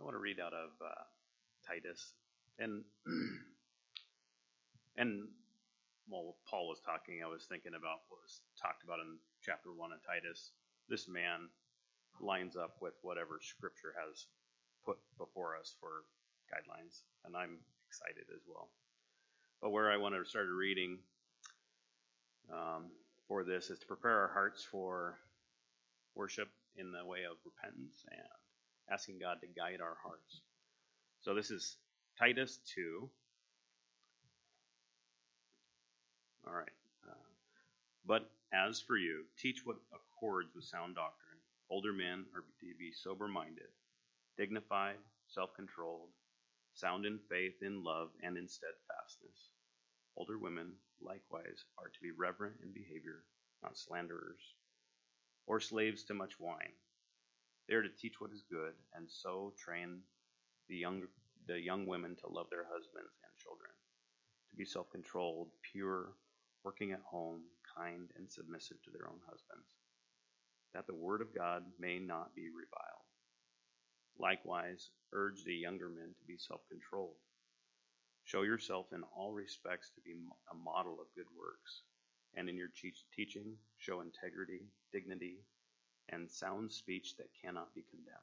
I want to read out of uh, Titus, and and while Paul was talking, I was thinking about what was talked about in chapter one of Titus. This man lines up with whatever Scripture has put before us for guidelines, and I'm excited as well. But where I want to start reading um, for this is to prepare our hearts for worship in the way of repentance and asking God to guide our hearts. So this is Titus 2. All right. Uh, but as for you, teach what accords with sound doctrine. Older men are to be sober minded, dignified, self controlled, sound in faith, in love, and in steadfastness. Older women, likewise, are to be reverent in behavior, not slanderers, or slaves to much wine. They are to teach what is good, and so train the young, the young women to love their husbands and children, to be self controlled, pure, working at home, kind, and submissive to their own husbands, that the word of God may not be reviled. Likewise, urge the younger men to be self controlled. Show yourself in all respects to be a model of good works, and in your teaching, show integrity, dignity, and sound speech that cannot be condemned,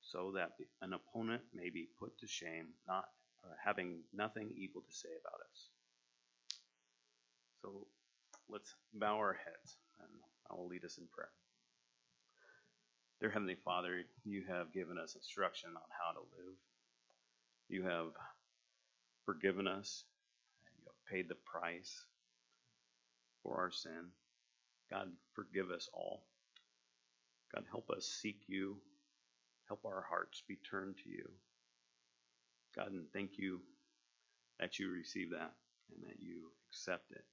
so that an opponent may be put to shame, not uh, having nothing evil to say about us. So let's bow our heads, and I will lead us in prayer. Dear Heavenly Father, you have given us instruction on how to live. You have forgiven us. You have paid the price for our sin. God, forgive us all. God, help us seek you. Help our hearts be turned to you. God, and thank you that you receive that and that you accept it.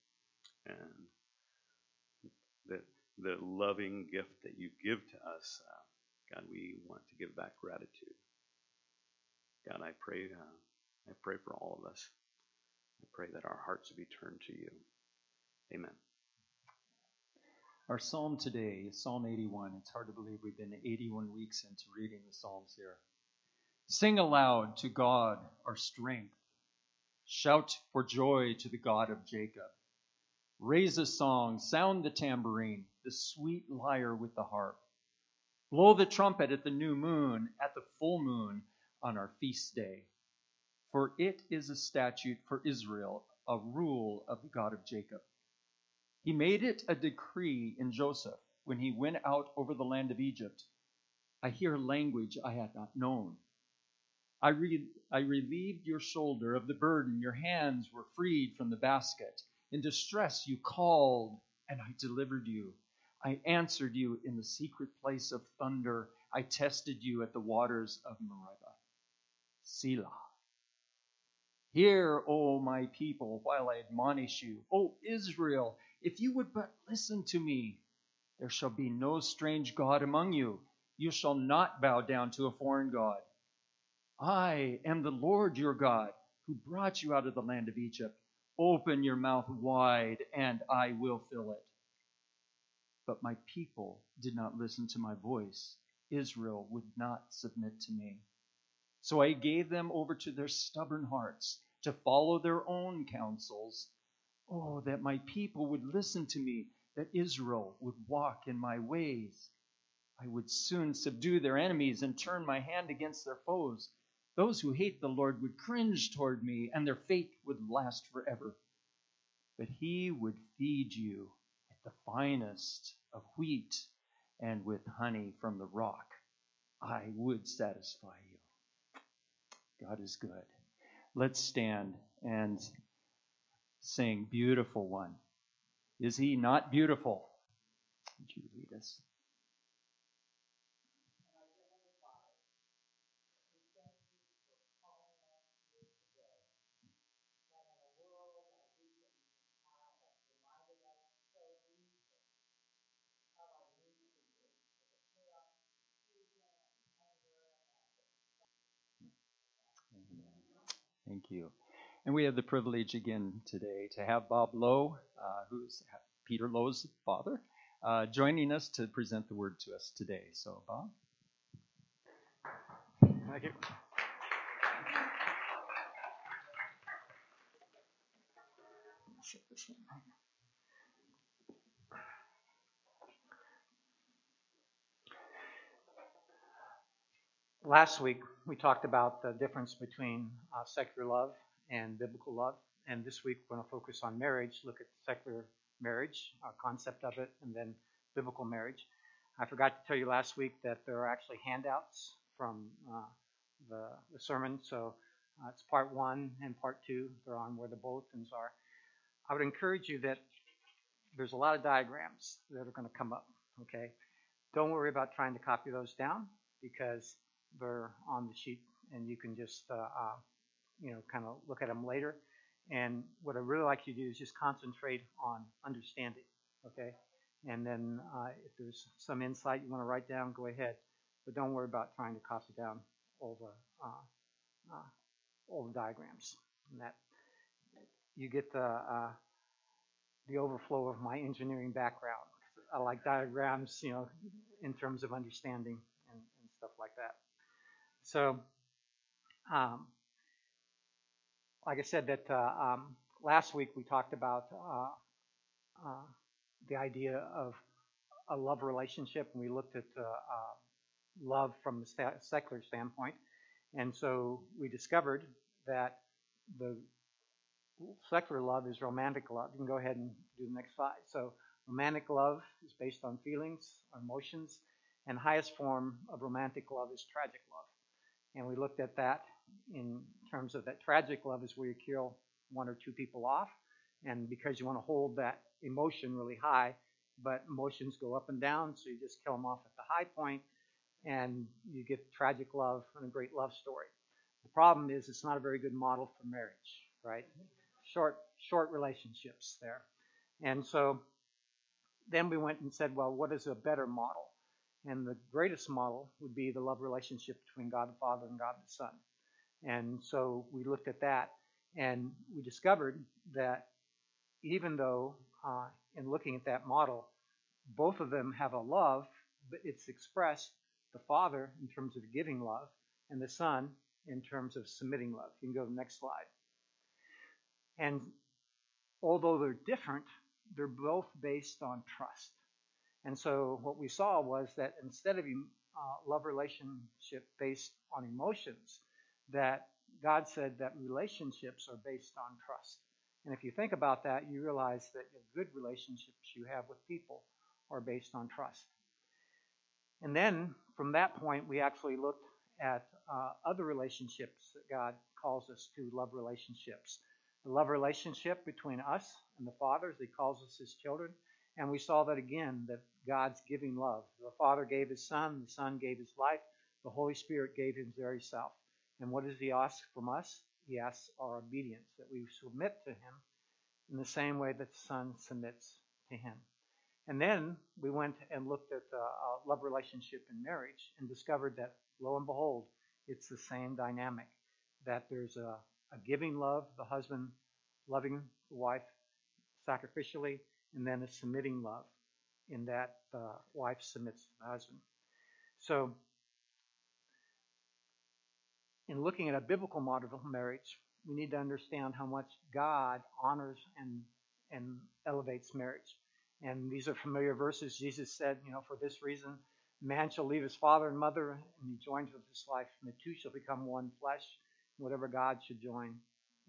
And that the loving gift that you give to us, uh, God, we want to give back gratitude. God, I pray, uh, I pray for all of us. I pray that our hearts be turned to you. Amen. Our psalm today is Psalm 81. It's hard to believe we've been 81 weeks into reading the Psalms here. Sing aloud to God, our strength. Shout for joy to the God of Jacob. Raise a song, sound the tambourine, the sweet lyre with the harp. Blow the trumpet at the new moon, at the full moon, on our feast day. For it is a statute for Israel, a rule of the God of Jacob. He made it a decree in Joseph when he went out over the land of Egypt. I hear language I had not known. I, re- I relieved your shoulder of the burden, your hands were freed from the basket. In distress you called, and I delivered you. I answered you in the secret place of thunder. I tested you at the waters of Meribah. Selah. Hear, O my people, while I admonish you. O Israel, if you would but listen to me, there shall be no strange God among you. You shall not bow down to a foreign God. I am the Lord your God, who brought you out of the land of Egypt. Open your mouth wide, and I will fill it. But my people did not listen to my voice. Israel would not submit to me. So I gave them over to their stubborn hearts to follow their own counsels. Oh, that my people would listen to me, that Israel would walk in my ways. I would soon subdue their enemies and turn my hand against their foes. Those who hate the Lord would cringe toward me, and their fate would last forever. But he would feed you at the finest of wheat and with honey from the rock. I would satisfy you. God is good. Let's stand and sing Beautiful One. Is he not beautiful? Would you lead us? Thank you. And we have the privilege again today to have Bob Lowe, uh, who's Peter Lowe's father, uh, joining us to present the word to us today. So, Bob. Thank you. Last week, we talked about the difference between uh, secular love and biblical love. And this week, we're going to focus on marriage, look at secular marriage, our concept of it, and then biblical marriage. I forgot to tell you last week that there are actually handouts from uh, the, the, sermon. So uh, it's part one and part two. They're on where the bulletins are. I would encourage you that there's a lot of diagrams that are going to come up. Okay, don't worry about trying to copy those down because they're on the sheet and you can just uh, uh, you know kind of look at them later. And what I really like you to do is just concentrate on understanding. Okay, and then uh, if there's some insight you want to write down, go ahead. But don't worry about trying to copy down all the uh, uh, all the diagrams. And that you get the uh, the overflow of my engineering background. I like diagrams, you know, in terms of understanding and, and stuff like that. So, um, like I said, that uh, um, last week we talked about uh, uh, the idea of a love relationship, and we looked at uh, uh, love from the secular standpoint. And so we discovered that the secular love is romantic love. You can go ahead and do the next slide. So romantic love is based on feelings, emotions, and highest form of romantic love is tragic love. And we looked at that in terms of that tragic love is where you kill one or two people off, and because you want to hold that emotion really high, but emotions go up and down, so you just kill them off at the high point, and you get tragic love and a great love story. The problem is it's not a very good model for marriage, right? Short, short relationships there. And so then we went and said, well, what is a better model? And the greatest model would be the love relationship between God the Father and God the Son. And so we looked at that and we discovered that even though uh, in looking at that model, both of them have a love, but it's expressed the Father in terms of giving love and the Son in terms of submitting love. You can go to the next slide. And although they're different, they're both based on trust. And so what we saw was that instead of a uh, love relationship based on emotions, that God said that relationships are based on trust. And if you think about that, you realize that the good relationships you have with people are based on trust. And then from that point, we actually looked at uh, other relationships that God calls us to love relationships. The love relationship between us and the Father, as He calls us His children. And we saw that again, that God's giving love. The Father gave His Son, the Son gave His life, the Holy Spirit gave His very self. And what does He ask from us? he asks our obedience, that we submit to him in the same way that the Son submits to him. And then we went and looked at uh, love relationship in marriage and discovered that, lo and behold, it's the same dynamic. That there's a, a giving love, the husband loving the wife sacrificially, and then a submitting love in that the wife submits to the husband. So in looking at a biblical model of marriage, we need to understand how much God honors and and elevates marriage. And these are familiar verses. Jesus said, you know, for this reason, man shall leave his father and mother and be joined with his wife, and the two shall become one flesh. Whatever God should join,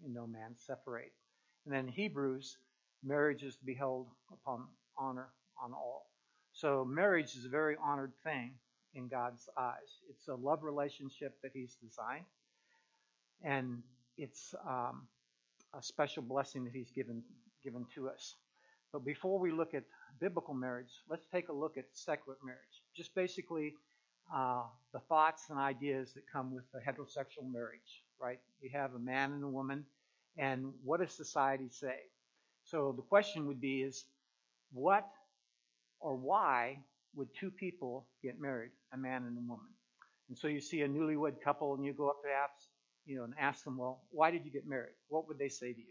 in no man separate. And then Hebrews, marriage is to be held upon honor on all. So marriage is a very honored thing in God's eyes. It's a love relationship that He's designed, and it's um, a special blessing that He's given given to us. But before we look at biblical marriage, let's take a look at secular marriage. Just basically uh, the thoughts and ideas that come with a heterosexual marriage, right? You have a man and a woman, and what does society say? So the question would be is what or why would two people get married, a man and a woman? And so you see a newlywed couple and you go up to ask, you know, and ask them, well, why did you get married? What would they say to you?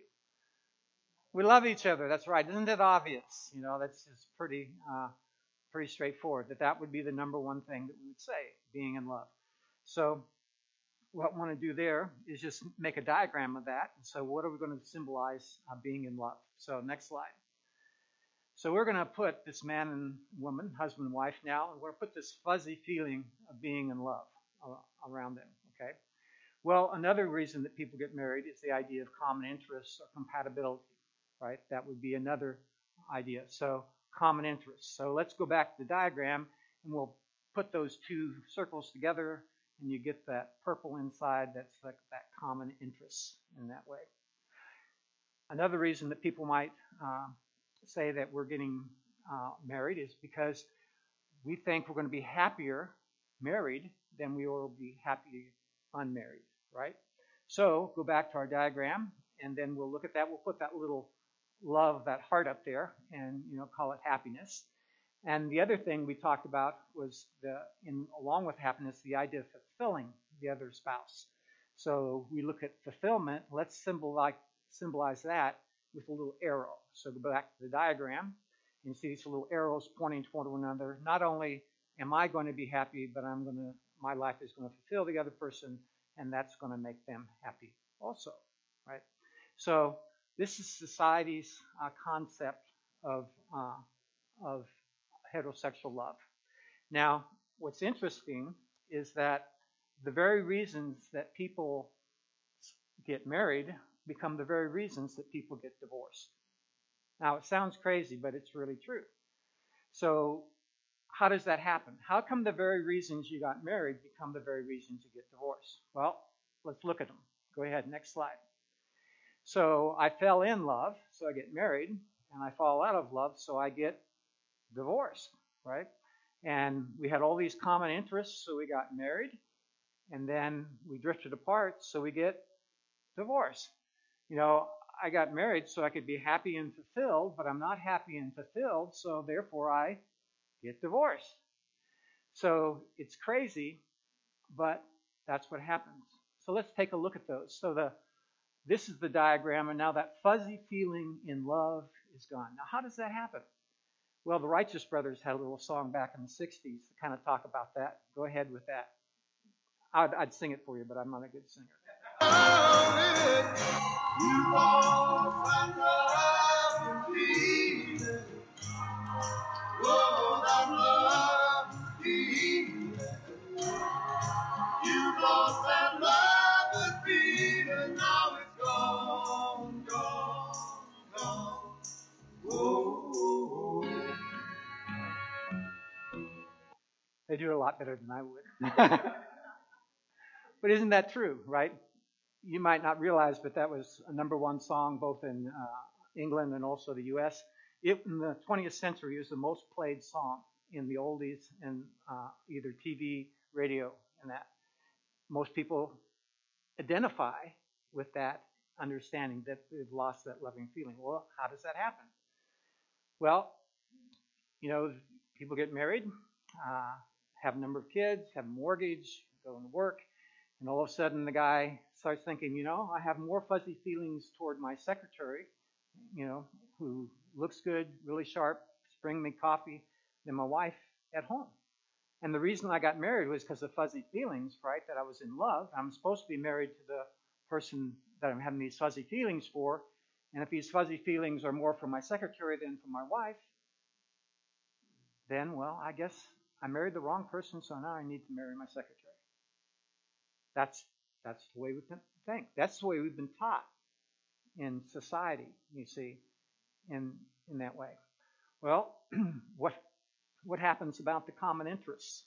We love each other. That's right. Isn't it obvious? You know, that's just pretty, uh, pretty straightforward. That that would be the number one thing that we would say, being in love. So what I want to do there is just make a diagram of that. So what are we going to symbolize uh, being in love? So next slide. So we're going to put this man and woman, husband and wife now, and we're going to put this fuzzy feeling of being in love around them, okay? Well, another reason that people get married is the idea of common interests or compatibility, right? That would be another idea. So common interests. So let's go back to the diagram and we'll put those two circles together and you get that purple inside. That's like that common interest in that way. Another reason that people might uh, say that we're getting uh, married is because we think we're going to be happier married than we will be happy unmarried, right? So go back to our diagram, and then we'll look at that. We'll put that little love, that heart up there, and you know, call it happiness. And the other thing we talked about was the, in along with happiness, the idea of fulfilling the other spouse. So we look at fulfillment. Let's symbolize symbolize that with a little arrow. So go back to the diagram and see these little arrows pointing toward one another. Not only am I going to be happy, but I'm going to my life is going to fulfill the other person, and that's going to make them happy also, right? So this is society's uh, concept of uh, of heterosexual love. Now, what's interesting is that the very reasons that people get married become the very reasons that people get divorced. Now, it sounds crazy, but it's really true. So, how does that happen? How come the very reasons you got married become the very reasons you get divorced? Well, let's look at them. Go ahead, next slide. So, I fell in love, so I get married, and I fall out of love, so I get divorced, right? And we had all these common interests, so we got married, and then we drifted apart, so we get divorced. You know, I got married so I could be happy and fulfilled, but I'm not happy and fulfilled, so therefore I get divorced. So it's crazy, but that's what happens. So let's take a look at those. So the this is the diagram, and now that fuzzy feeling in love is gone. Now, how does that happen? Well, the Righteous Brothers had a little song back in the 60s to kind of talk about that. Go ahead with that. I'd, I'd sing it for you, but I'm not a good singer. They do it a lot better than I would. but isn't that true, right? You might not realize, but that was a number one song both in uh, England and also the U.S. It, in the 20th century, it was the most played song in the oldies and uh, either TV, radio, and that. Most people identify with that understanding that they've lost that loving feeling. Well, how does that happen? Well, you know, people get married. Uh, have a number of kids, have a mortgage, go to work, and all of a sudden the guy starts thinking, you know, I have more fuzzy feelings toward my secretary, you know, who looks good, really sharp, bring me coffee, than my wife at home. And the reason I got married was because of fuzzy feelings, right? That I was in love. I'm supposed to be married to the person that I'm having these fuzzy feelings for. And if these fuzzy feelings are more for my secretary than for my wife, then, well, I guess I married the wrong person, so now I need to marry my secretary. That's that's the way we think. That's the way we've been taught in society. You see, in in that way. Well, what what happens about the common interests?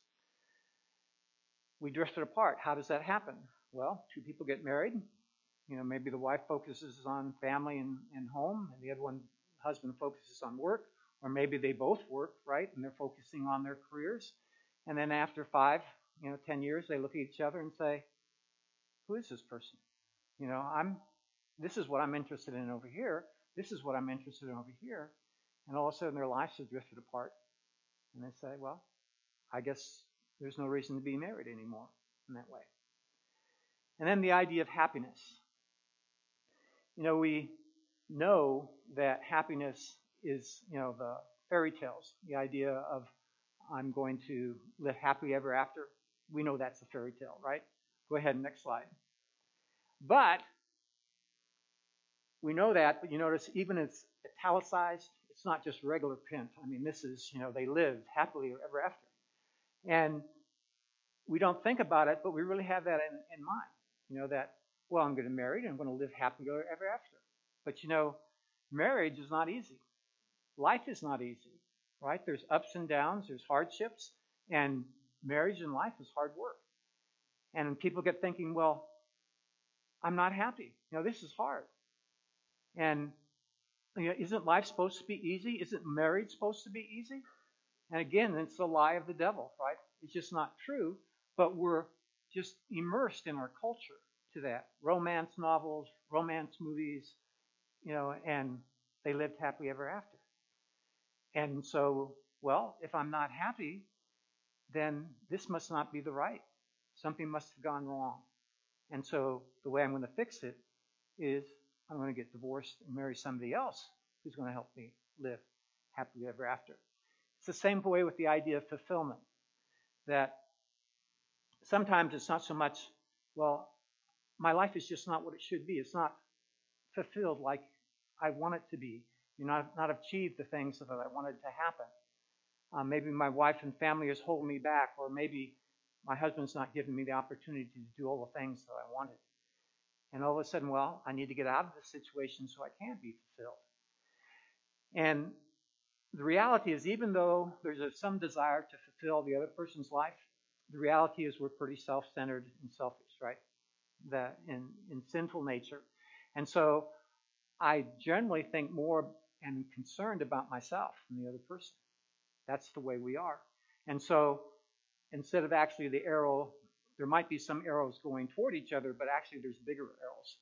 We drifted apart. How does that happen? Well, two people get married. You know, maybe the wife focuses on family and, and home, and the other one, husband, focuses on work. Or maybe they both work, right, and they're focusing on their careers. And then after five, you know, ten years, they look at each other and say, Who is this person? You know, I'm this is what I'm interested in over here. This is what I'm interested in over here. And all of a sudden their lives have drifted apart. And they say, Well, I guess there's no reason to be married anymore in that way. And then the idea of happiness. You know, we know that happiness is, you know, the fairy tales, the idea of I'm going to live happily ever after. We know that's a fairy tale, right? Go ahead, next slide. But we know that, but you notice even it's italicized, it's not just regular print. I mean, this is, you know, they lived happily ever after. And we don't think about it, but we really have that in, in mind. You know, that, well, I'm going to marry and I'm going to live happily ever after. But you know, marriage is not easy. Life is not easy, right? There's ups and downs, there's hardships, and marriage and life is hard work. And people get thinking, well, I'm not happy. You know, this is hard. And you know, isn't life supposed to be easy? Isn't marriage supposed to be easy? And again, it's the lie of the devil, right? It's just not true, but we're just immersed in our culture to that. Romance novels, romance movies, you know, and they lived happily ever after. And so, well, if I'm not happy, then this must not be the right. Something must have gone wrong. And so the way I'm going to fix it is I'm going to get divorced and marry somebody else who's going to help me live happily ever after. It's the same way with the idea of fulfillment. That sometimes it's not so much, well, my life is just not what it should be. It's not fulfilled like I want it to be. You know, not, not achieved the things that I wanted to happen. Uh, maybe my wife and family is holding me back, or maybe my husband's not giving me the opportunity to do all the things that I wanted. And all of a sudden, well, I need to get out of this situation so I can be fulfilled. And the reality is, even though there's a, some desire to fulfill the other person's life, the reality is we're pretty self-centered and selfish, right? That in, in sinful nature. And so I generally think more and concerned about myself than the other person. That's the way we are. And so instead of actually the arrow there might be some arrows going toward each other, but actually there's bigger arrows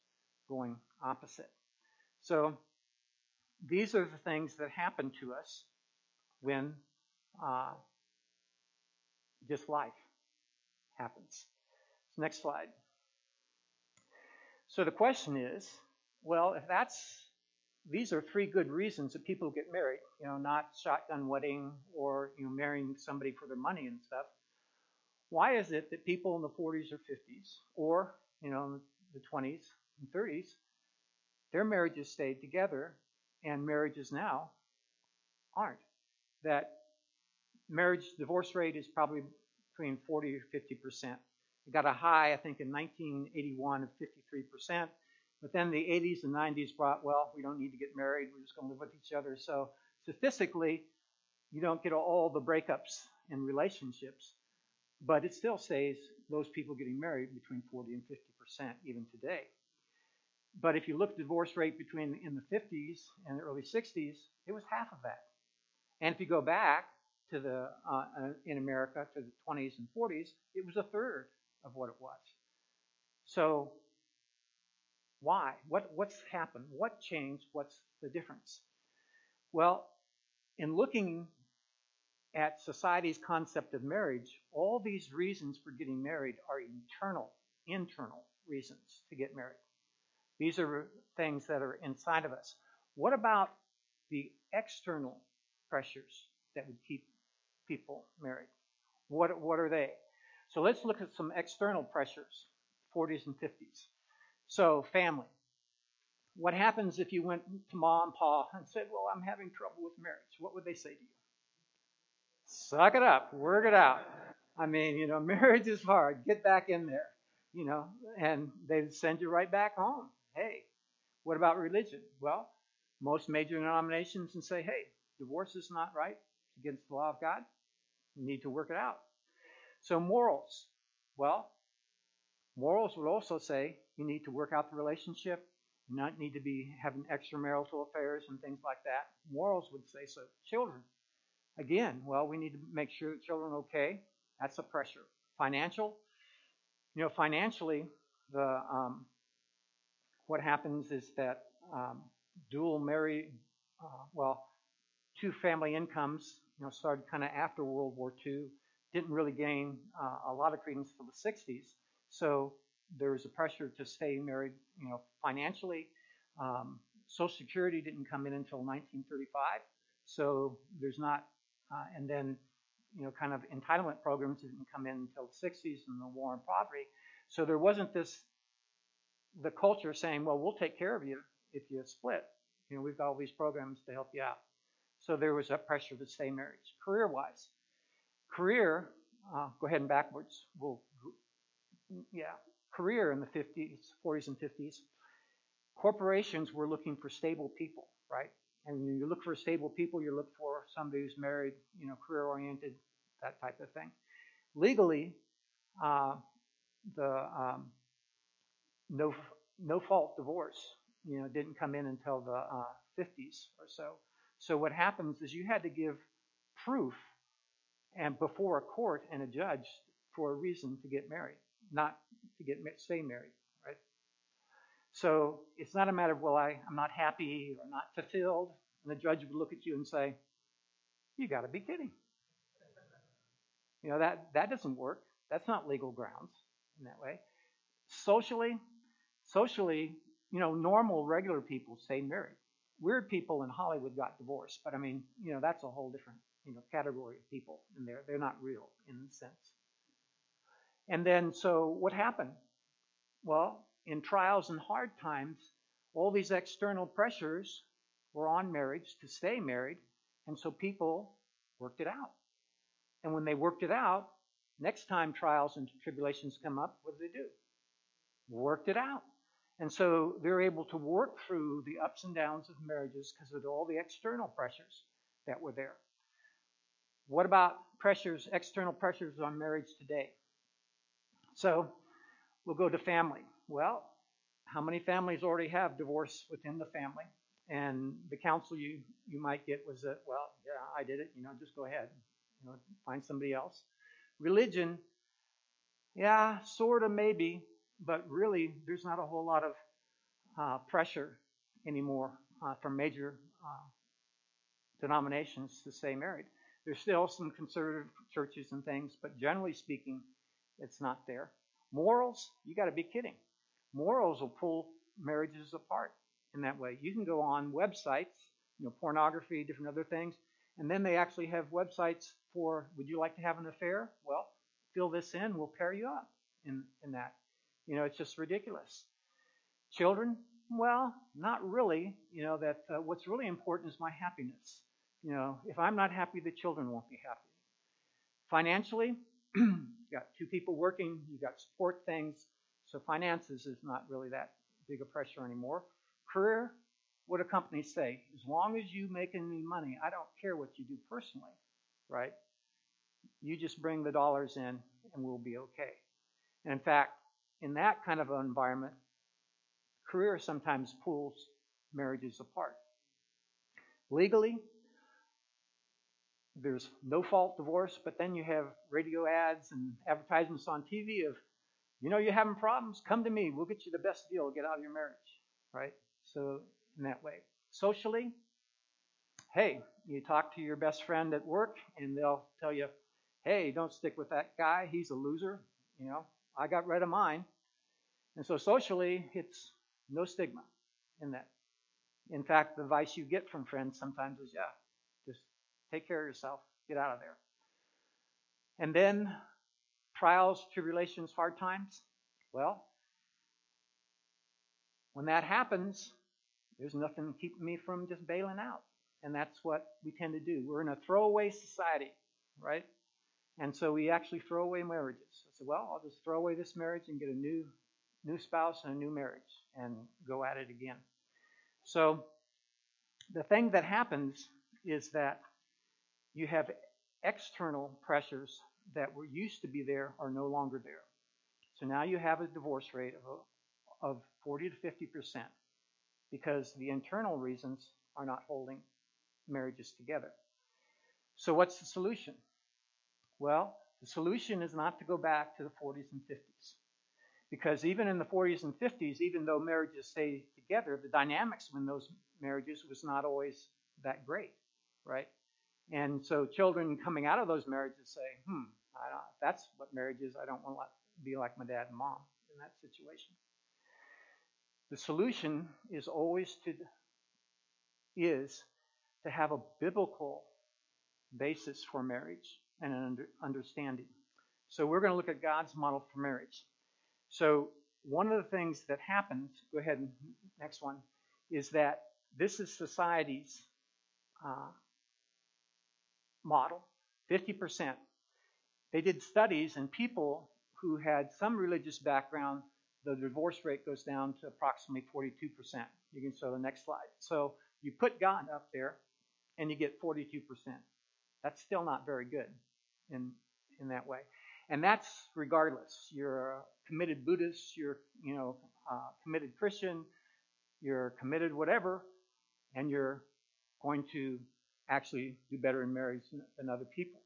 going opposite. So these are the things that happen to us when uh, just life happens. Next slide. So the question is, well, if that's these are three good reasons that people get married, you know, not shotgun wedding or you know marrying somebody for their money and stuff. Why is it that people in the 40s or 50s, or you know, the 20s and 30s, their marriages stayed together, and marriages now aren't? That marriage divorce rate is probably between 40 or 50 percent. It got a high, I think, in 1981 of 53 percent. But then the 80s and 90s brought, well, we don't need to get married. We're just going to live with each other. So statistically, you don't get all the breakups in relationships. But it still stays those people getting married between 40 and 50 percent even today. But if you look at the divorce rate between in the 50s and the early 60s, it was half of that. And if you go back to the uh, uh in America to the 20s and 40s, it was a third of what it was. So why? What what's happened? What changed? What's the difference? Well, in looking at society's concept of marriage, all these reasons for getting married are internal, internal reasons to get married. These are things that are inside of us. What about the external pressures that would keep people married? What, what are they? So let's look at some external pressures, 40s and 50s. So, family. What happens if you went to mom and pa and said, Well, I'm having trouble with marriage? What would they say to you? Suck it up, work it out. I mean, you know, marriage is hard. Get back in there, you know, and they send you right back home. Hey, what about religion? Well, most major denominations and say, hey, divorce is not right. It's against the law of God. You need to work it out. So morals. Well, morals would also say you need to work out the relationship. You not need to be having extramarital affairs and things like that. Morals would say so. Children. Again, well, we need to make sure children are okay. That's a pressure. Financial, you know, financially, the um, what happens is that um, dual married, uh, well, two family incomes, you know, started kind of after World War II, didn't really gain uh, a lot of credence till the 60s. So there was a pressure to stay married, you know, financially. Um, Social Security didn't come in until 1935, so there's not uh, and then, you know, kind of entitlement programs didn't come in until the 60s and the war on poverty. So there wasn't this, the culture saying, well, we'll take care of you if you split. You know, we've got all these programs to help you out. So there was a pressure to stay married. Career wise, career, uh, go ahead and backwards. We'll, yeah, career in the 50s, 40s, and 50s. Corporations were looking for stable people, right? And you look for stable people, you look for somebody who's married, you know, career oriented, that type of thing. Legally, uh, the um, no no fault divorce, you know, didn't come in until the uh, 50s or so. So what happens is you had to give proof and before a court and a judge for a reason to get married, not to get stay married? So it's not a matter of well, I, I'm not happy or not fulfilled, and the judge would look at you and say, "You got to be kidding." You know that that doesn't work. That's not legal grounds in that way. Socially, socially, you know, normal, regular people stay married weird people in Hollywood got divorced, but I mean, you know, that's a whole different, you know, category of people, and they're they're not real in the sense. And then, so what happened? Well, in trials and hard times, all these external pressures were on marriage to stay married, and so people worked it out. And when they worked it out, next time trials and tribulations come up, what do they do? Worked it out. And so they're able to work through the ups and downs of marriages because of all the external pressures that were there. What about pressures, external pressures on marriage today? So we'll go to family. Well, how many families already have divorce within the family? And the counsel you, you might get was that, well, yeah, I did it, you know, just go ahead. You know, find somebody else. Religion, yeah, sort of maybe, but really, there's not a whole lot of uh, pressure anymore uh, from major uh, denominations to stay married. There's still some conservative churches and things, but generally speaking, it's not there. Morals, you got to be kidding. Morals will pull marriages apart in that way. You can go on websites, you know, pornography, different other things, and then they actually have websites for, would you like to have an affair? Well, fill this in, we'll pair you up in, in that. You know, it's just ridiculous. Children, well, not really. You know, that uh, what's really important is my happiness. You know, if I'm not happy, the children won't be happy. Financially, you got two people working, you got support things, so finances is not really that big a pressure anymore. Career, what do companies say? As long as you make any money, I don't care what you do personally, right? You just bring the dollars in and we'll be okay. And in fact, in that kind of an environment, career sometimes pulls marriages apart. Legally, there's no fault divorce, but then you have radio ads and advertisements on TV of, you know, you're having problems, come to me, we'll get you the best deal, get out of your marriage, right? So, in that way. Socially, hey, you talk to your best friend at work and they'll tell you, hey, don't stick with that guy, he's a loser, you know, I got rid of mine. And so socially, it's no stigma in that. In fact, the advice you get from friends sometimes is, yeah, just take care of yourself, get out of there. And then trials, tribulations, hard times. Well, when that happens, there's nothing keeping me from just bailing out. And that's what we tend to do. We're in a throwaway society, right? And so we actually throw away marriages. I said, well, I'll just throw away this marriage and get a new new spouse and a new marriage and go at it again. So the thing that happens is that you have external pressures that were used to be there are no longer there. So now you have a divorce rate of, of 40 to 50 percent because the internal reasons are not holding marriages together. So what's the solution? Well, the solution is not to go back to the 40s and 50s. Because even in the 40s and 50s, even though marriages stay together, the dynamics in those marriages was not always that great, right? And so children coming out of those marriages say, hmm, that's what marriage is. I don't want to be like my dad and mom in that situation. The solution is always to is to have a biblical basis for marriage and an understanding. So we're going to look at God's model for marriage. So one of the things that happens, go ahead and next one, is that this is society's uh, model, 50%. They did studies, and people who had some religious background, the divorce rate goes down to approximately 42%. You can show the next slide. So you put God up there, and you get 42%. That's still not very good in, in that way. And that's regardless. You're a committed Buddhist, you're, you know, committed Christian, you're committed whatever, and you're going to actually do better in marriage than other people.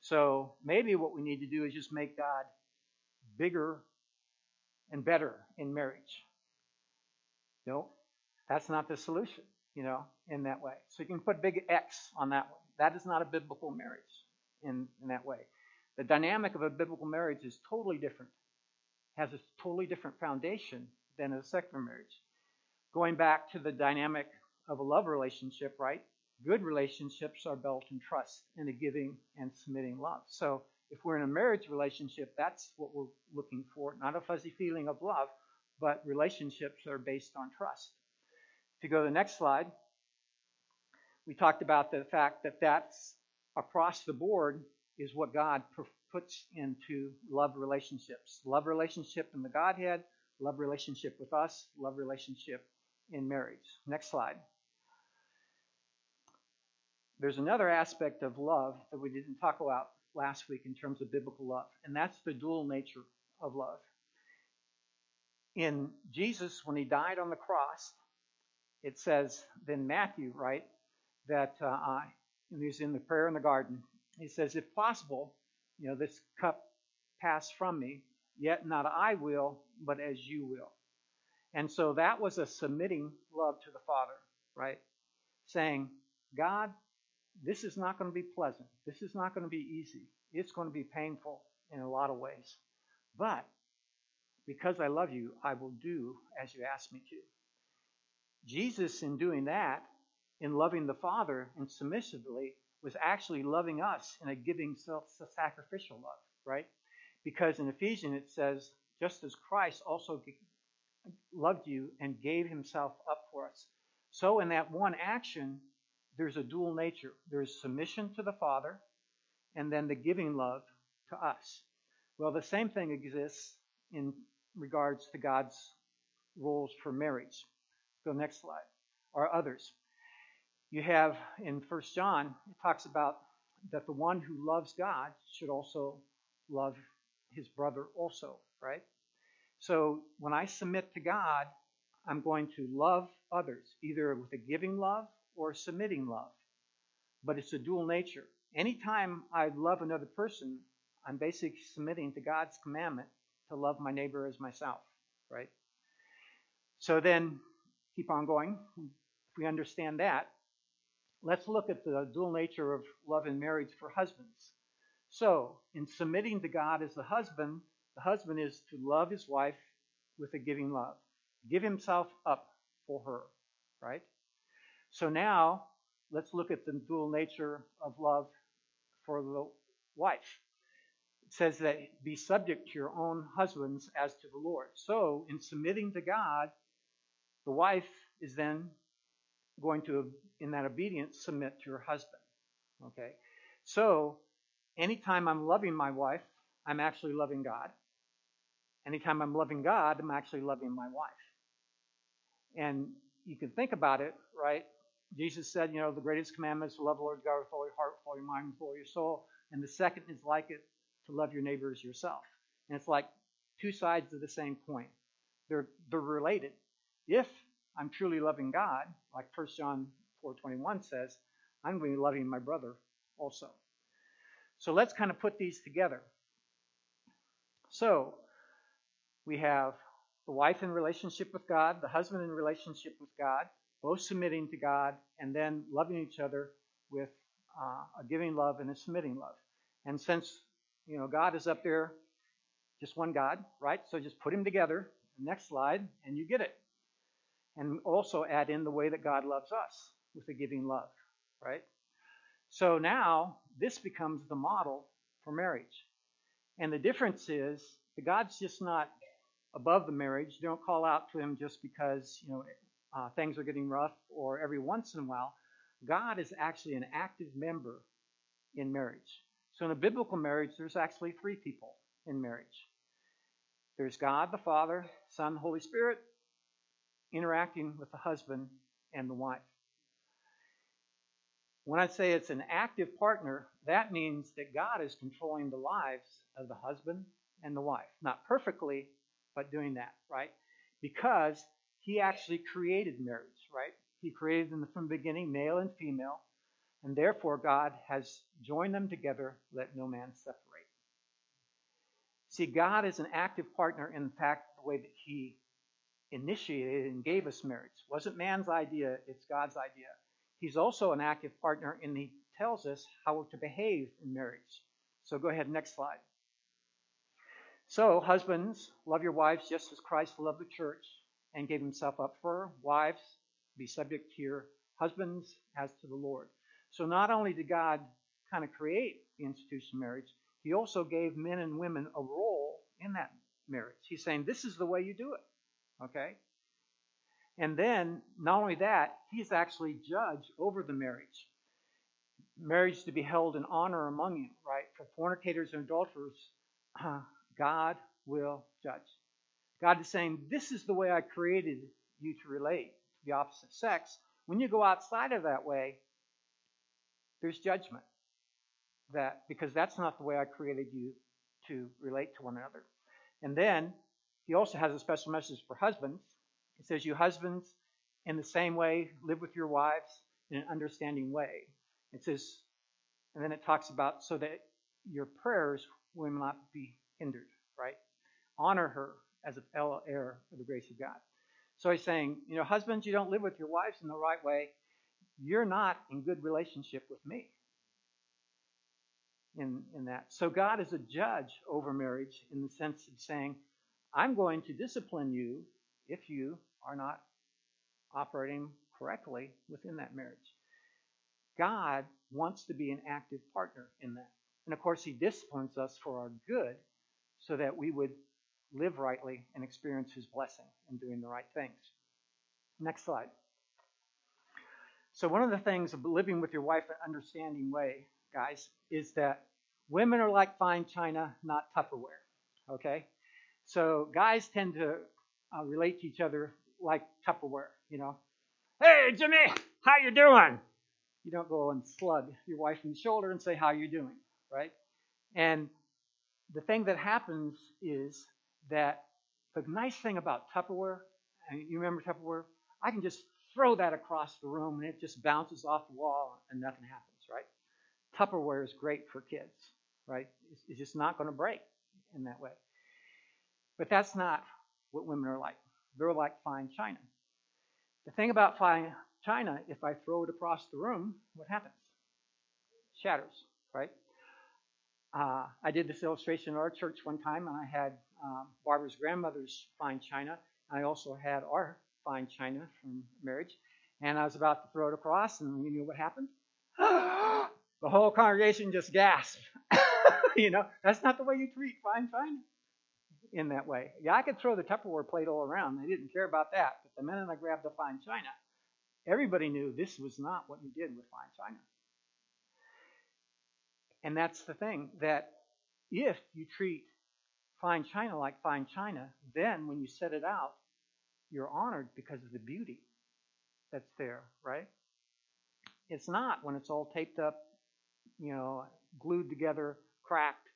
So maybe what we need to do is just make God bigger and better in marriage. No, that's not the solution, you know, in that way. So you can put big X on that one. That is not a biblical marriage in, in that way. The dynamic of a biblical marriage is totally different, has a totally different foundation than a secular marriage. Going back to the dynamic of a love relationship, right? Good relationships are built in trust and a giving and submitting love. So if we're in a marriage relationship, that's what we're looking for. Not a fuzzy feeling of love, but relationships are based on trust. To go to the next slide, we talked about the fact that that's across the board is what God puts into love relationships. Love relationship in the Godhead, love relationship with us, love relationship in marriage. Next slide. There's another aspect of love that we didn't talk about last week in terms of biblical love, and that's the dual nature of love. In Jesus, when he died on the cross, it says, then Matthew, right, that uh, he's in the prayer in the garden, he says, if possible, you know, this cup pass from me, yet not I will, but as you will. And so that was a submitting love to the Father, right? Saying, God, this is not going to be pleasant. This is not going to be easy. It's going to be painful in a lot of ways. But because I love you, I will do as you ask me to. Jesus, in doing that, in loving the Father and submissively, was actually loving us in a giving self sacrificial love, right? Because in Ephesians it says, just as Christ also loved you and gave himself up for us. So in that one action, there's a dual nature. There's submission to the Father, and then the giving love to us. Well, the same thing exists in regards to God's roles for marriage. Go next slide. Or others. You have in First John, it talks about that the one who loves God should also love his brother also, right? So when I submit to God, I'm going to love others, either with a giving love or submitting love. But it's a dual nature. Anytime I love another person, I'm basically submitting to God's commandment to love my neighbor as myself, right? So then, keep on going. If we understand that, let's look at the dual nature of love and marriage for husbands. So, in submitting to God as the husband, the husband is to love his wife with a giving love, give himself up for her, right? So now let's look at the dual nature of love for the wife. It says that be subject to your own husbands as to the Lord. So in submitting to God, the wife is then going to, in that obedience, submit to her husband. Okay? So anytime I'm loving my wife, I'm actually loving God. Anytime I'm loving God, I'm actually loving my wife. And you can think about it, right? Jesus said, you know, the greatest commandment is to love the Lord God with all your heart, with all your mind, with all your soul. And the second is like it, to love your neighbor as yourself. And it's like two sides of the same coin. They're, they're related. If I'm truly loving God, like 1 John 4.21 says, I'm going to be loving my brother also. So let's kind of put these together. So we have the wife in relationship with God, the husband in relationship with God, both submitting to God and then loving each other with uh, a giving love and a submitting love. And since you know God is up there, just one God, right? So just put him together. Next slide, and you get it. And also add in the way that God loves us with a giving love, right? So now this becomes the model for marriage. And the difference is the God's just not above the marriage. You don't call out to him just because you know uh, things are getting rough or every once in a while. God is actually an active member in marriage. So in a biblical marriage, there's actually three people in marriage. There's God the Father, Son, Holy Spirit, interacting with the husband and the wife. When I say it's an active partner, that means that God is controlling the lives of the husband and the wife. Not perfectly, but doing that, right? Because he actually created marriage, right? He created them from the beginning, male and female, and therefore God has joined them together, let no man separate. See, God is an active partner in fact the way that he initiated and gave us marriage. It wasn't man's idea, it's God's idea. He's also an active partner and he tells us how to behave in marriage. So go ahead, next slide. So, husbands, love your wives just as Christ loved the church and gave himself up for her. Wives, be subject to your husbands as to the Lord. So, not only did God kind of create the institution of marriage, he also gave men and women a role in that marriage. He's saying, This is the way you do it. Okay? And then, not only that, he's actually judge over the marriage. Marriage to be held in honor among you, right? For fornicators and adulterers, God will judge. God is saying, This is the way I created you to relate to the opposite sex. When you go outside of that way, there's judgment. That because that's not the way I created you to relate to one another. And then he also has a special message for husbands. He says, You husbands, in the same way, live with your wives in an understanding way. It says, and then it talks about so that your prayers will not be hindered, right? Honor her as a fellow heir of the grace of God. So he's saying, you know, husbands, you don't live with your wives in the right way. You're not in good relationship with me. In, in that. So God is a judge over marriage in the sense of saying, I'm going to discipline you if you are not operating correctly within that marriage. God wants to be an active partner in that. And of course, He disciplines us for our good so that we would live rightly and experience His blessing in doing the right things. Next slide. So, one of the things of living with your wife in an understanding way, guys, is that women are like fine china, not Tupperware. Okay? So, guys tend to uh, relate to each other like Tupperware, you know. Hey, Jimmy, how you doing? You don't go and slug your wife in the shoulder and say, how you doing, right? And the thing that happens is that the nice thing about Tupperware, you remember Tupperware? I can just throw that across the room and it just bounces off the wall and nothing happens, right? Tupperware is great for kids, right? It's, it's just not going to break in that way. But that's not what women are like. They're like fine china. The thing about fine china, if I throw it across the room, what happens? Shatters, right? Uh, I did this illustration in our church one time, and I had um, Barbara's grandmother's fine china. I also had our fine china from marriage, and I was about to throw it across, and you know what happened? the whole congregation just gasped. you know, that's not the way you treat fine china in that way. Yeah, I could throw the Tupperware plate all around. They didn't care about that. But the minute I grabbed the fine china, everybody knew this was not what you did with fine china. And that's the thing that if you treat fine china like fine china, then when you set it out, you're honored because of the beauty that's there, right? It's not when it's all taped up, you know, glued together, cracked,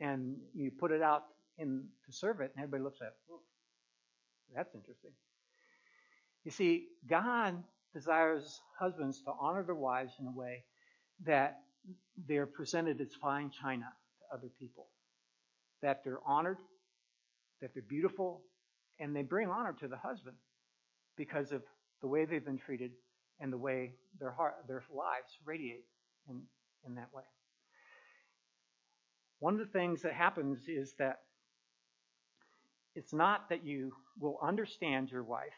and you put it out in to serve it, and everybody looks at it. That's interesting. You see, God desires husbands to honor their wives in a way that they're presented as fine china to other people. That they're honored, that they're beautiful, and they bring honor to the husband because of the way they've been treated and the way their heart, their lives radiate in, in that way. One of the things that happens is that it's not that you will understand your wife,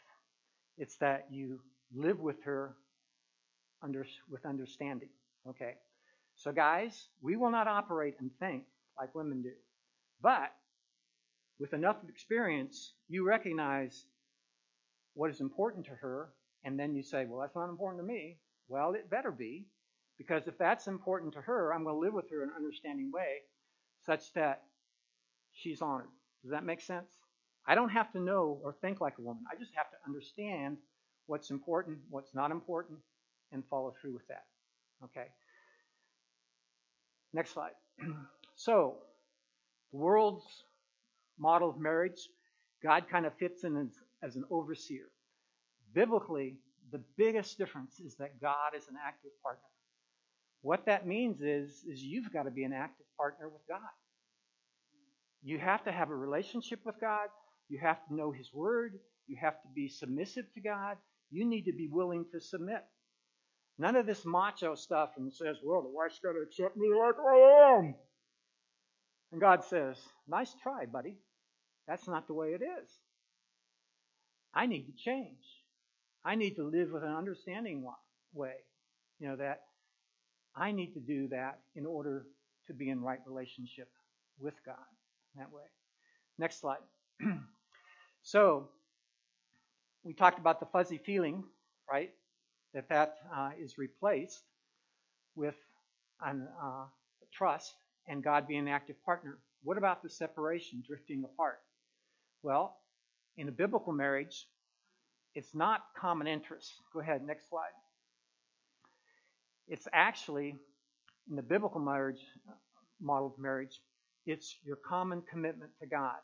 it's that you live with her under, with understanding. Okay? So, guys, we will not operate and think like women do. But with enough experience, you recognize what is important to her, and then you say, Well, that's not important to me. Well, it better be, because if that's important to her, I'm going to live with her in an understanding way such that she's honored. Does that make sense? I don't have to know or think like a woman. I just have to understand what's important, what's not important, and follow through with that. Okay. Next slide. so, the world's model of marriage, God kind of fits in as, as an overseer. Biblically, the biggest difference is that God is an active partner. What that means is, is you've got to be an active partner with God. You have to have a relationship with God. You have to know His Word. You have to be submissive to God. You need to be willing to submit. None of this macho stuff and says, well, the wife's got to accept me like I am. And God says, nice try, buddy. That's not the way it is. I need to change. I need to live with an understanding way. You know, that I need to do that in order to be in right relationship with God that way. Next slide. so, we talked about the fuzzy feeling, right? That that uh, is replaced with an, uh, trust and God being an active partner. What about the separation, drifting apart? Well, in a biblical marriage, it's not common interest. Go ahead, next slide. It's actually, in the biblical marriage model of marriage, it's your common commitment to God.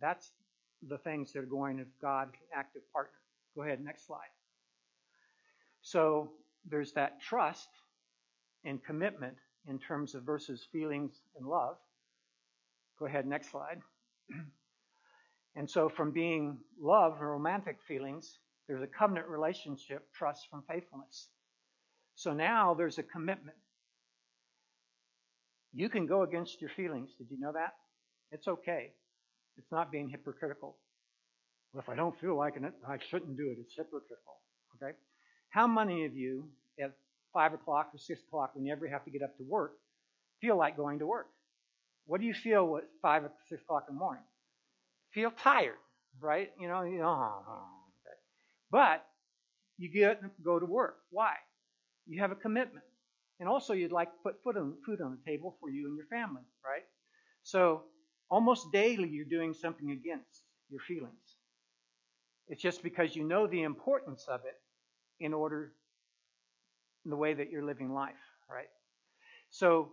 That's the things that are going as God active partner. Go ahead, next slide. So there's that trust and commitment in terms of versus feelings and love. Go ahead, next slide. And so from being love or romantic feelings, there's a covenant relationship, trust from faithfulness. So now there's a commitment. You can go against your feelings. Did you know that? It's okay. It's not being hypocritical. Well, if I don't feel like it, I shouldn't do it. It's hypocritical. Okay? How many of you 5 o'clock or 6 o'clock, when you have to get up to work, feel like going to work? What do you feel at 5 or 6 o'clock in the morning? Feel tired, right? You know, you know okay. but you get go to work. Why? You have a commitment. And also, you'd like to put food on, food on the table for you and your family, right? So, almost daily, you're doing something against your feelings. It's just because you know the importance of it in order, the way that you're living life, right? So,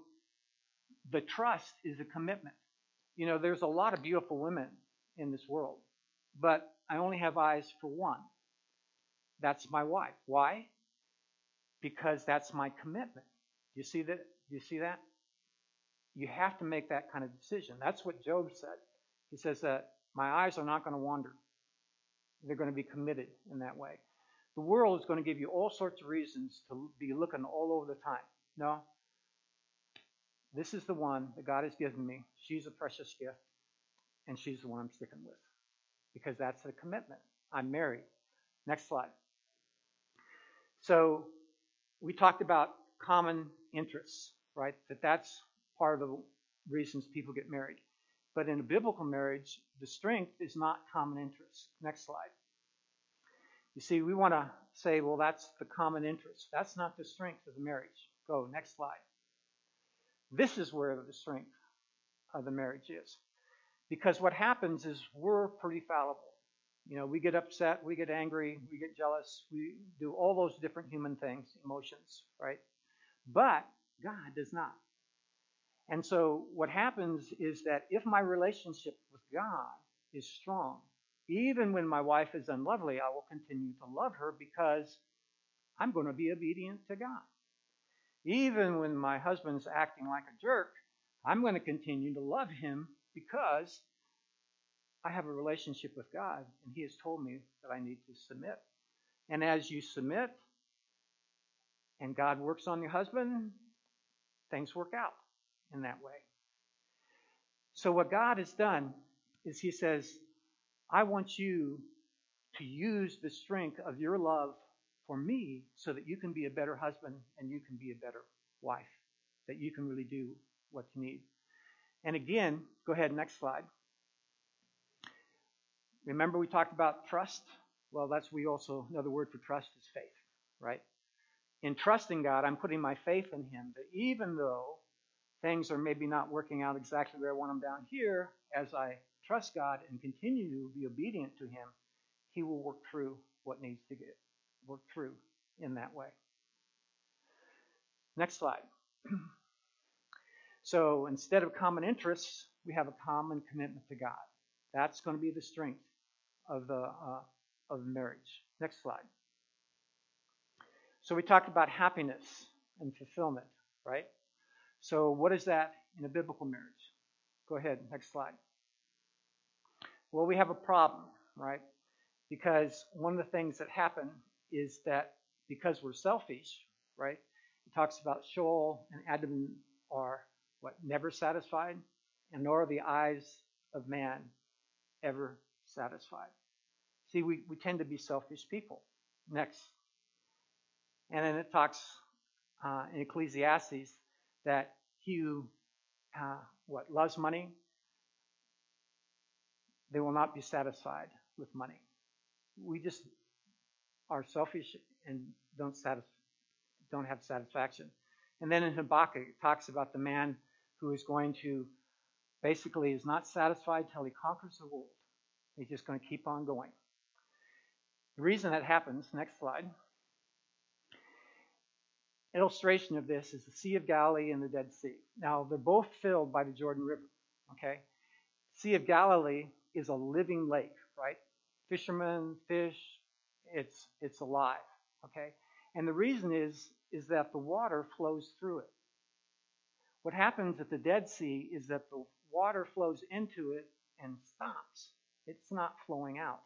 the trust is a commitment. You know, there's a lot of beautiful women in this world, but I only have eyes for one. That's my wife. Why? Because that's my commitment. Do you see that? You see that? You have to make that kind of decision. That's what Job said. He says that my eyes are not going to wander. They're going to be committed in that way. The world is going to give you all sorts of reasons to be looking all over the time. No. This is the one that God has given me. She's a precious gift, and she's the one I'm sticking with because that's a commitment. I'm married. Next slide. So we talked about common interests, right? That that's part of the reasons people get married. But in a biblical marriage, the strength is not common interests. Next slide. You see, we want to say, well, that's the common interest. That's not the strength of the marriage. Go, next slide. This is where the strength of the marriage is. Because what happens is we're pretty fallible. You know, we get upset, we get angry, we get jealous, we do all those different human things, emotions, right? But God does not. And so what happens is that if my relationship with God is strong, even when my wife is unlovely, I will continue to love her because I'm going to be obedient to God. Even when my husband's acting like a jerk, I'm going to continue to love him because I have a relationship with God and he has told me that I need to submit. And as you submit and God works on your husband, things work out in that way. So, what God has done is He says, I want you to use the strength of your love for me so that you can be a better husband and you can be a better wife, that you can really do what you need. And again, go ahead, next slide. remember we talked about trust? Well, that's we also another word for trust is faith, right? In trusting God, I'm putting my faith in Him that even though things are maybe not working out exactly where I want them down here, as I trust God and continue to be obedient to Him, He will work through what needs to get worked through in that way. Next slide. so instead of common interests, we have a common commitment to God. That's going to be the strength of the uh, of marriage. Next slide. So we talked about happiness and fulfillment, right? So what is that in a biblical marriage? Go ahead, next slide. Well, we have a problem, right? Because one of the things that happen is that because we're selfish, right? It talks about Sheol and Abaddon are what never satisfied, and nor are the eyes of man ever satisfied. See, we, we tend to be selfish people. Next. And then it talks uh, in Ecclesiastes that he who uh, what loves money, they will not be satisfied with money. We just are selfish and don't don't have satisfaction. And then in Habakkuk, it talks about the man who is going to basically is not satisfied till he conquers the world. He's just going to keep on going. The reason that happens, next slide. Illustration of this is the Sea of Galilee and the Dead Sea. Now, they're both filled by the Jordan River. Okay? Sea of Galilee is a living lake, right? Fishermen, fish, it's it's alive. Okay? And the reason is is that the water flows through it. What happens at the Dead Sea is that the water flows into it and stops. It's not flowing out.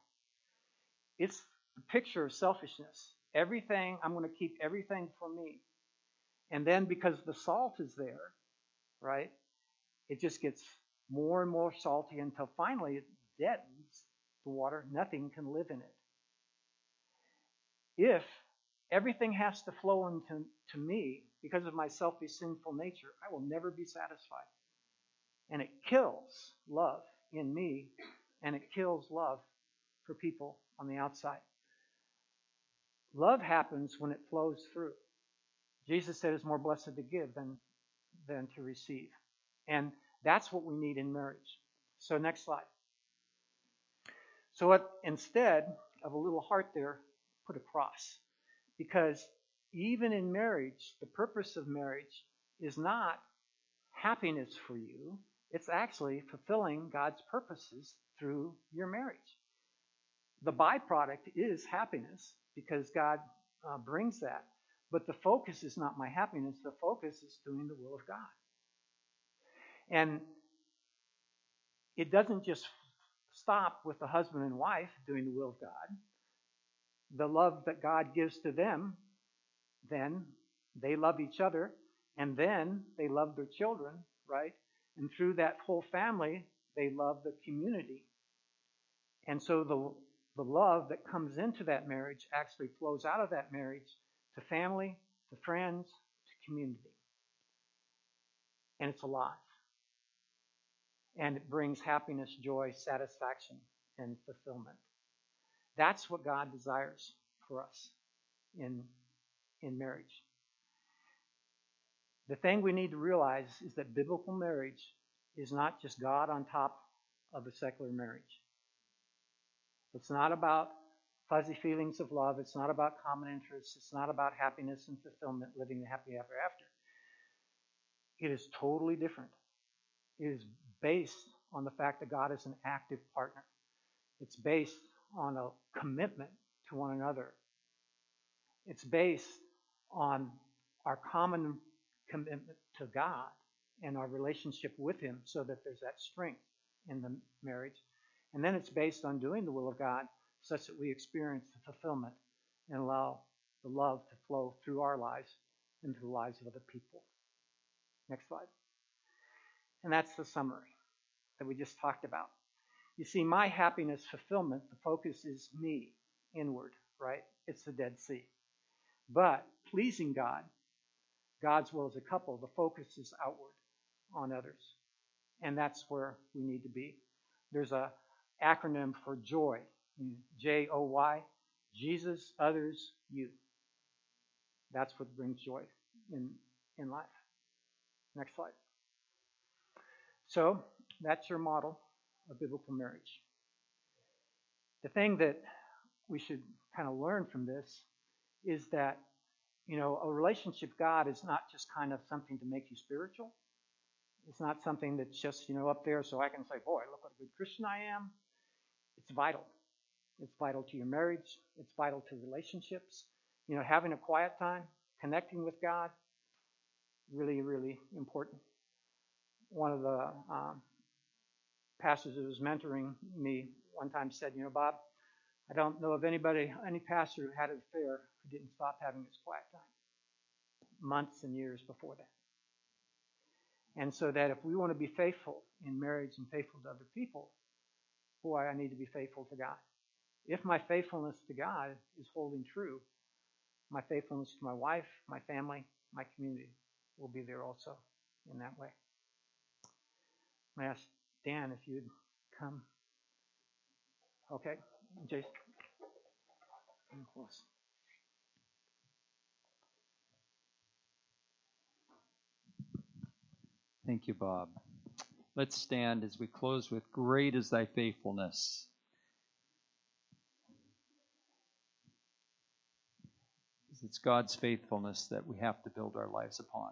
It's the picture of selfishness. Everything, I'm going to keep everything for me. And then because the salt is there, right, it just gets more and more salty until finally it deadens the water. Nothing can live in it. If everything has to flow into to me because of my selfish, sinful nature, I will never be satisfied. And it kills love in me, and it kills love for people on the outside. Love happens when it flows through. Jesus said it's more blessed to give than, than to receive. And that's what we need in marriage. So, next slide. So, what, instead of a little heart there, put a cross. Because even in marriage, the purpose of marriage is not happiness for you, it's actually fulfilling God's purposes through your marriage. The byproduct is happiness because God uh, brings that. But the focus is not my happiness, the focus is doing the will of God. And it doesn't just stop with the husband and wife doing the will of God. The love that God gives to them, then they love each other, and then they love their children, right? And through that whole family, they love the community. And so the, the love that comes into that marriage actually flows out of that marriage to family, to friends, to community. And it's alive. And it brings happiness, joy, satisfaction, and fulfillment. That's what God desires for us in, in marriage. The thing we need to realize is that biblical marriage is not just God on top of a secular marriage. It's not about fuzzy feelings of love. It's not about common interests. It's not about happiness and fulfillment, living the happy ever after. It is totally different. It is based on the fact that God is an active partner. It's based on a commitment to one another. It's based on our common commitment to God and our relationship with Him so that there's that strength in the marriage. And then it's based on doing the will of God such that we experience the fulfillment and allow the love to flow through our lives into the lives of other people. Next slide. And that's the summary that we just talked about. You see, my happiness fulfillment, the focus is me, inward, right? It's the Dead Sea. But pleasing God, God's will as a couple, the focus is outward on others. And that's where we need to be. There's a, acronym for joy. J O Y. Jesus, others, you. That's what brings joy in, in life. Next slide. So, that's your model of biblical marriage. The thing that we should kind of learn from this is that, you know, a relationship with God is not just kind of something to make you spiritual. It's not something that's just, you know, up there so I can say, boy, look what a good Christian I am. It's vital. It's vital to your marriage. It's vital to relationships. You know, having a quiet time, connecting with God, really, really important. One of the um, pastors who was mentoring me one time said, you know, Bob, I don't know of anybody, any pastor who had an affair who didn't stop having his quiet time months and years before that. And so that if we want to be faithful in marriage and faithful to other people, boy, I need to be faithful to God. If my faithfulness to God is holding true, my faithfulness to my wife, my family, my community will be there also in that way. I ask Dan if you'd come. Okay, Jason. Come close. Thank you, Bob. Let's stand as we close with Great is thy faithfulness. It's God's faithfulness that we have to build our lives upon.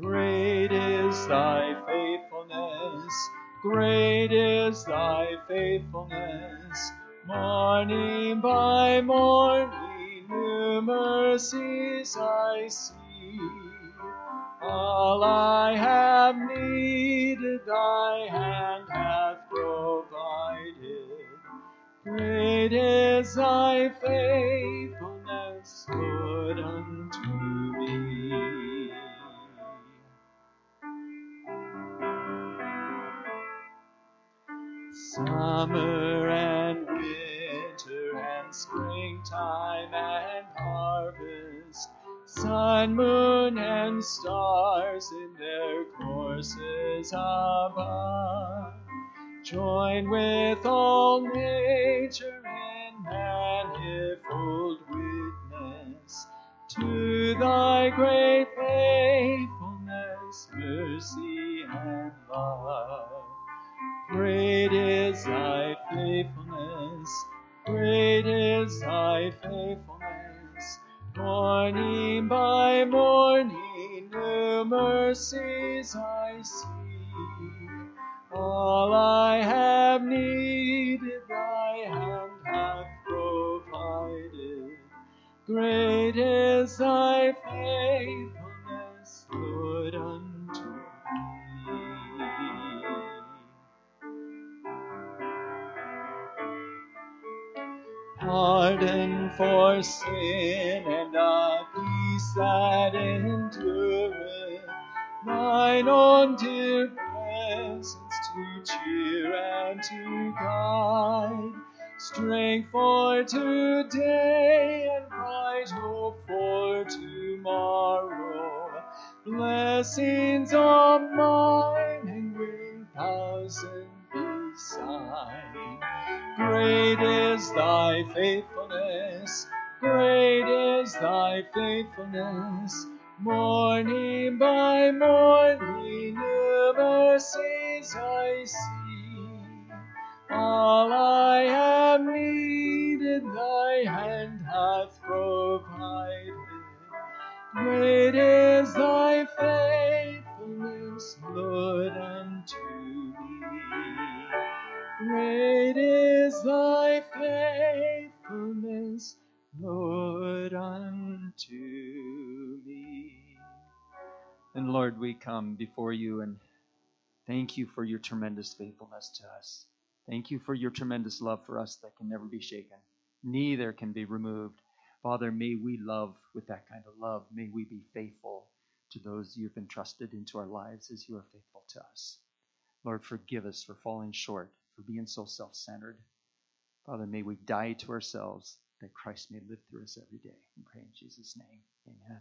Great is thy faithfulness, great is thy faithfulness. Morning by morning, new mercies I see. All I have needed, thy hand hath provided. Great is thy faithfulness, Lord, unto me. Summer and winter and springtime and harvest, sun, moon, and stars in their courses above, join with all nature in manifold witness to thy great faithfulness, mercy, and love. Great is thy faithfulness, great is thy faithfulness. Morning by morning, new mercies I see. All I have needed, thy hand hath provided. Great is thy faithfulness, Lord, pardon for sin and a peace that endureth, thine own dear presence to cheer and to guide, strength for today and bright hope for tomorrow, blessings are mine and great thousand beside. Great is thy faithfulness, great is thy faithfulness. Morning by morning, new mercies I see. All I have needed, thy hand hath provided. Great is thy faithfulness, Lord. Great is thy faithfulness, Lord, unto me. And Lord, we come before you and thank you for your tremendous faithfulness to us. Thank you for your tremendous love for us that can never be shaken, neither can be removed. Father, may we love with that kind of love. May we be faithful to those you've entrusted into our lives as you are faithful to us. Lord, forgive us for falling short for being so self centered. Father, may we die to ourselves that Christ may live through us every day. We pray in Jesus' name. Amen.